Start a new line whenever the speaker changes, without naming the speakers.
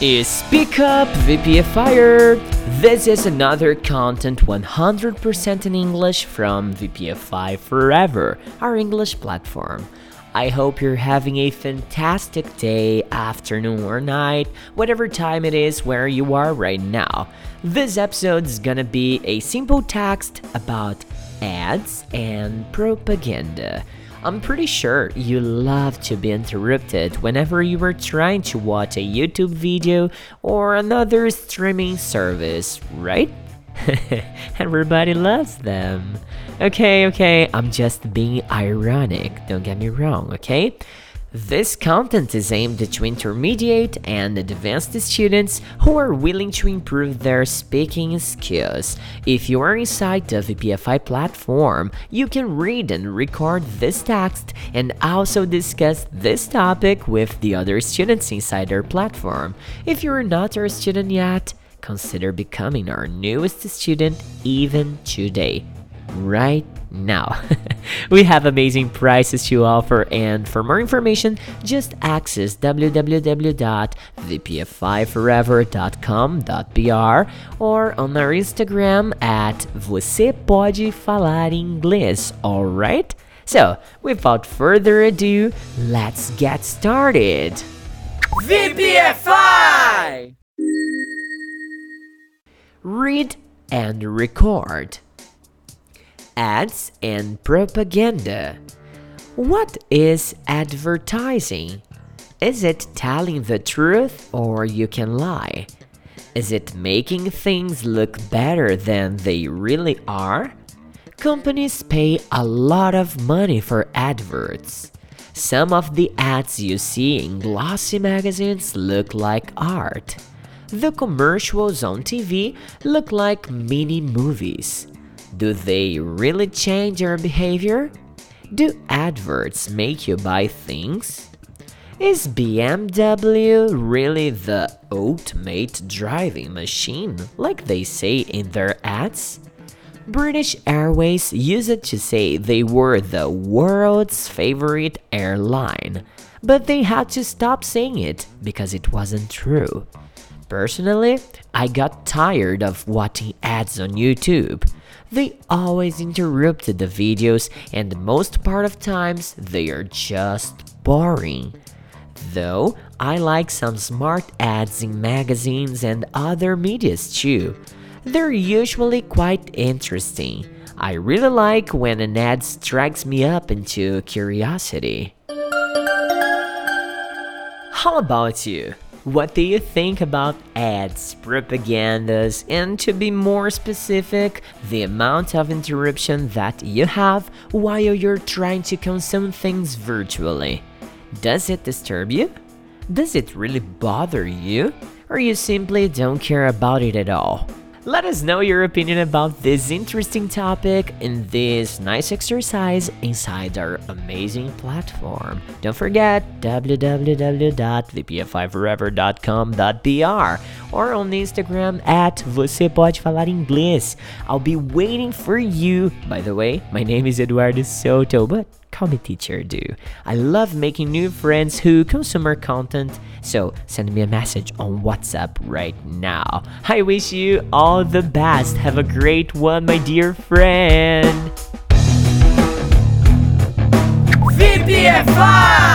is Speak Up VPFire. This is another content 100% in English from VPFI Forever, our English platform. I hope you're having a fantastic day, afternoon, or night, whatever time it is where you are right now. This episode is gonna be a simple text about ads and propaganda. I'm pretty sure you love to be interrupted whenever you are trying to watch a YouTube video or another streaming service, right? Everybody loves them. Okay, okay, I'm just being ironic, don't get me wrong, okay? This content is aimed to intermediate and advanced students who are willing to improve their speaking skills. If you are inside the VPFI platform, you can read and record this text and also discuss this topic with the other students inside our platform. If you are not our student yet, consider becoming our newest student even today right now. we have amazing prices to offer, and for more information, just access www.vpf5forever.com.br or on our Instagram at Você Pode Falar Inglês, alright? So, without further ado, let's get started! VPFI! Read and record ads and propaganda. What is advertising? Is it telling the truth or you can lie? Is it making things look better than they really are? Companies pay a lot of money for adverts. Some of the ads you see in glossy magazines look like art. The commercials on TV look like mini movies. Do they really change your behavior? Do adverts make you buy things? Is BMW really the ultimate driving machine, like they say in their ads? British Airways used it to say they were the world's favorite airline, but they had to stop saying it because it wasn't true. Personally, I got tired of watching ads on YouTube. They always interrupted the videos and most part of times they are just boring. Though I like some smart ads in magazines and other medias too. They're usually quite interesting. I really like when an ad strikes me up into curiosity. How about you? What do you think about ads, propagandas, and to be more specific, the amount of interruption that you have while you're trying to consume things virtually? Does it disturb you? Does it really bother you? Or you simply don't care about it at all? Let us know your opinion about this interesting topic and this nice exercise inside our amazing platform. Don't forget www.vpf5forever.com.br or on Instagram at Você Pode Falar Inglês. I'll be waiting for you. By the way, my name is Eduardo Soto, but call me teacher do. I love making new friends who consume our content, so send me a message on WhatsApp right now. I wish you all the best. Have a great one, my dear friend. VPFI!